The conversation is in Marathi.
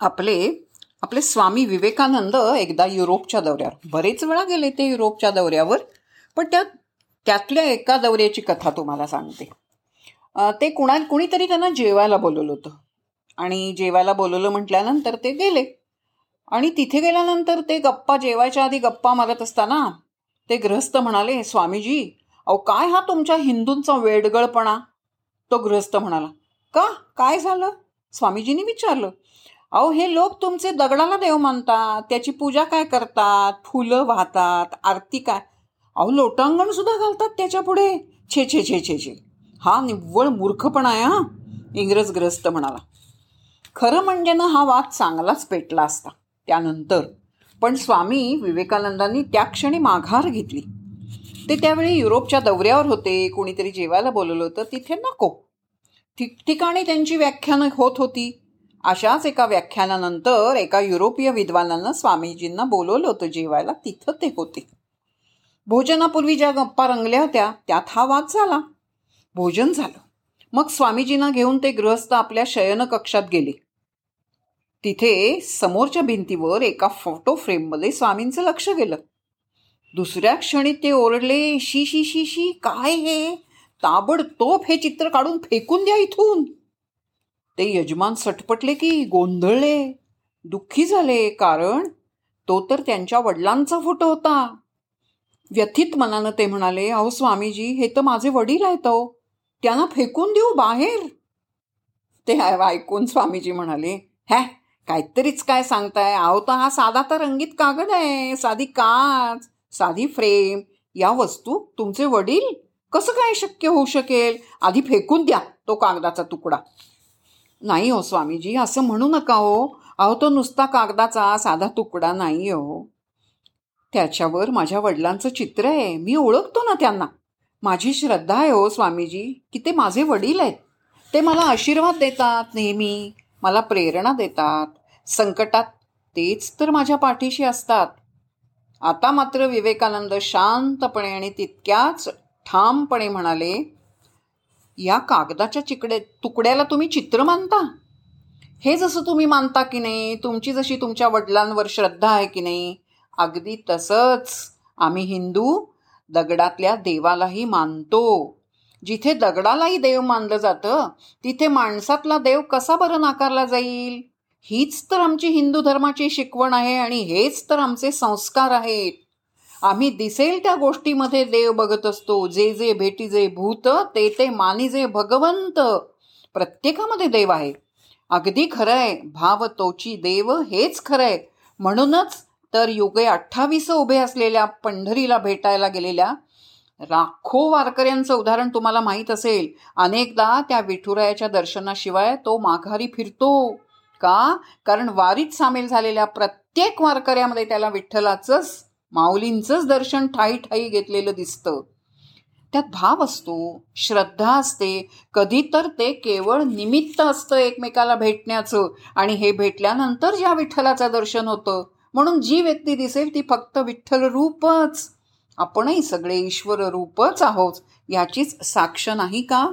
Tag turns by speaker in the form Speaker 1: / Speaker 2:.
Speaker 1: आपले आपले स्वामी विवेकानंद एकदा युरोपच्या दौऱ्यावर. बरेच वेळा गेले ते युरोपच्या दौऱ्यावर पण त्या त्यातल्या एका दौऱ्याची कथा तुम्हाला सांगते. ते कुणा कुणीतरी त्यांना जेवायला बोलवलं होतं. आणि जेवायला बोलवलं म्हटल्यानंतर ते गेले. आणि तिथे गेल्यानंतर ते गप्पा जेवायच्या आधी गप्पा मारत असताना ते गृहस्थ म्हणाले स्वामीजी अहो काय हा तुमच्या हिंदूंचा वेडगळपणा? तो गृहस्थ म्हणाला का? काय झालं? स्वामीजींनी विचारलं अहो हे लोक तुमचे दगडाला देव मानतात. त्याची पूजा काय करतात? फुलं वाहतात. आरती काय? अहो लोटांगण सुद्धा घालतात त्याच्या पुढे. छे छे छे छे छे. हा निव्वळ मूर्खपणा आहे हा. इंग्रजग्रस्त म्हणाला. खरं म्हणजे ना हा वाद चांगलाच पेटला असता. त्यानंतर. पण स्वामी विवेकानंदांनी त्या क्षणी माघार घेतली. ते त्यावेळी युरोपच्या दौऱ्यावर होते. कोणीतरी जेवायला बोलवलं होतं. तिथे नको. ठिकठिकाणी त्यांची व्याख्यानं होत होती. अशाच एका व्याख्यानानंतर एका युरोपीय विद्वानानं स्वामीजींना बोलवलं होतं जेवायला. तिथं ते होते. भोजनापूर्वी ज्या गप्पा रंगल्या होत्या त्यात हा वाद झाला. भोजन झालं. मग स्वामीजींना घेऊन ते गृहस्थ आपल्या शयन कक्षात गेले. तिथे समोरच्या भिंतीवर एका फोटो फ्रेममध्ये स्वामींचं लक्ष गेलं. दुसऱ्या क्षणी ते ओरडले शी शी शी शी काय हे? ताबडतोब हे चित्र काढून फेकून द्या इथून. ते यजमान सटपटले की गोंधळले? दुःखी झाले कारण तो तर त्यांच्या वडिलांचा फोटो होता. व्यथित मनानं ते म्हणाले अहो स्वामीजी हे तर माझे वडील आहेत अहो. त्यांना फेकून देऊ बाहेर. ते ऐकून स्वामीजी म्हणाले हॅ काहीतरीच काय सांगताय? अहो तर हा साधा तर रंगीत कागद आहे. साधी काच साधी फ्रेम. या वस्तू तुमचे वडील? कसं काय शक्य होऊ शकेल? आधी फेकून द्या तो कागदाचा तुकडा. नाही हो स्वामीजी असं म्हणू नका हो. अहो तो नुसता कागदाचा साधा तुकडा नाही हो. त्याच्यावर माझ्या वडिलांचं चित्र आहे. मी ओळखतो ना त्यांना. माझी श्रद्धा आहे हो स्वामीजी की ते माझे वडील आहेत. ते मला आशीर्वाद देतात नेहमी मला प्रेरणा देतात. संकटात तेच तर माझ्या पाठीशी असतात. आता मात्र विवेकानंद शांतपणे आणि तितक्याच ठामपणे म्हणाले या कागदाच्या चिकडे तुकड्याला तुम्ही चित्र मानता? हे जसं तुम्ही मानता की नाही तुमची जशी तुमच्या वडिलांवर श्रद्धा आहे की नाही अगदी तसंच आम्ही हिंदू दगडातल्या देवालाही मानतो. जिथे दगडालाही देव मानलं जातं तिथे माणसातला देव कसा बरं नाकारला जाईल? हीच तर आमची हिंदू धर्माची शिकवण आहे आणि हेच तर आमचे संस्कार आहेत. आम्ही दिसेल त्या गोष्टीमध्ये देव बघत असतो. जे जे भेटी जे भूत ते ते मानिजे भगवंत. प्रत्येकामध्ये देव आहे. अगदी खरंय. भाव तोची देव हेच खरंय. म्हणूनच तर युगे अठ्ठावीस उभे असलेल्या पंढरीला भेटायला गेलेल्या लाखो वारकऱ्यांचं उदाहरण तुम्हाला माहीत असेल. अनेकदा त्या विठुरायाच्या दर्शनाशिवाय तो माघारी फिरतो. का? कारण वारीत सामील झालेल्या प्रत्येक वारकऱ्यामध्ये त्याला विठ्ठलाचंच माऊलींचंच दर्शन ठाई ठाई घेतलेलं दिसतं. त्यात भाव असतो श्रद्धा असते कधी तर ते केवळ निमित्त असतं एकमेकाला भेटण्याचं आणि हे भेटल्यानंतर ज्या विठ्ठलाचं दर्शन होतं म्हणून जी व्यक्ती दिसेल ती फक्त विठ्ठल रूपच. आपणही सगळे ईश्वर रूपच आहोत याचीच साक्ष नाही का?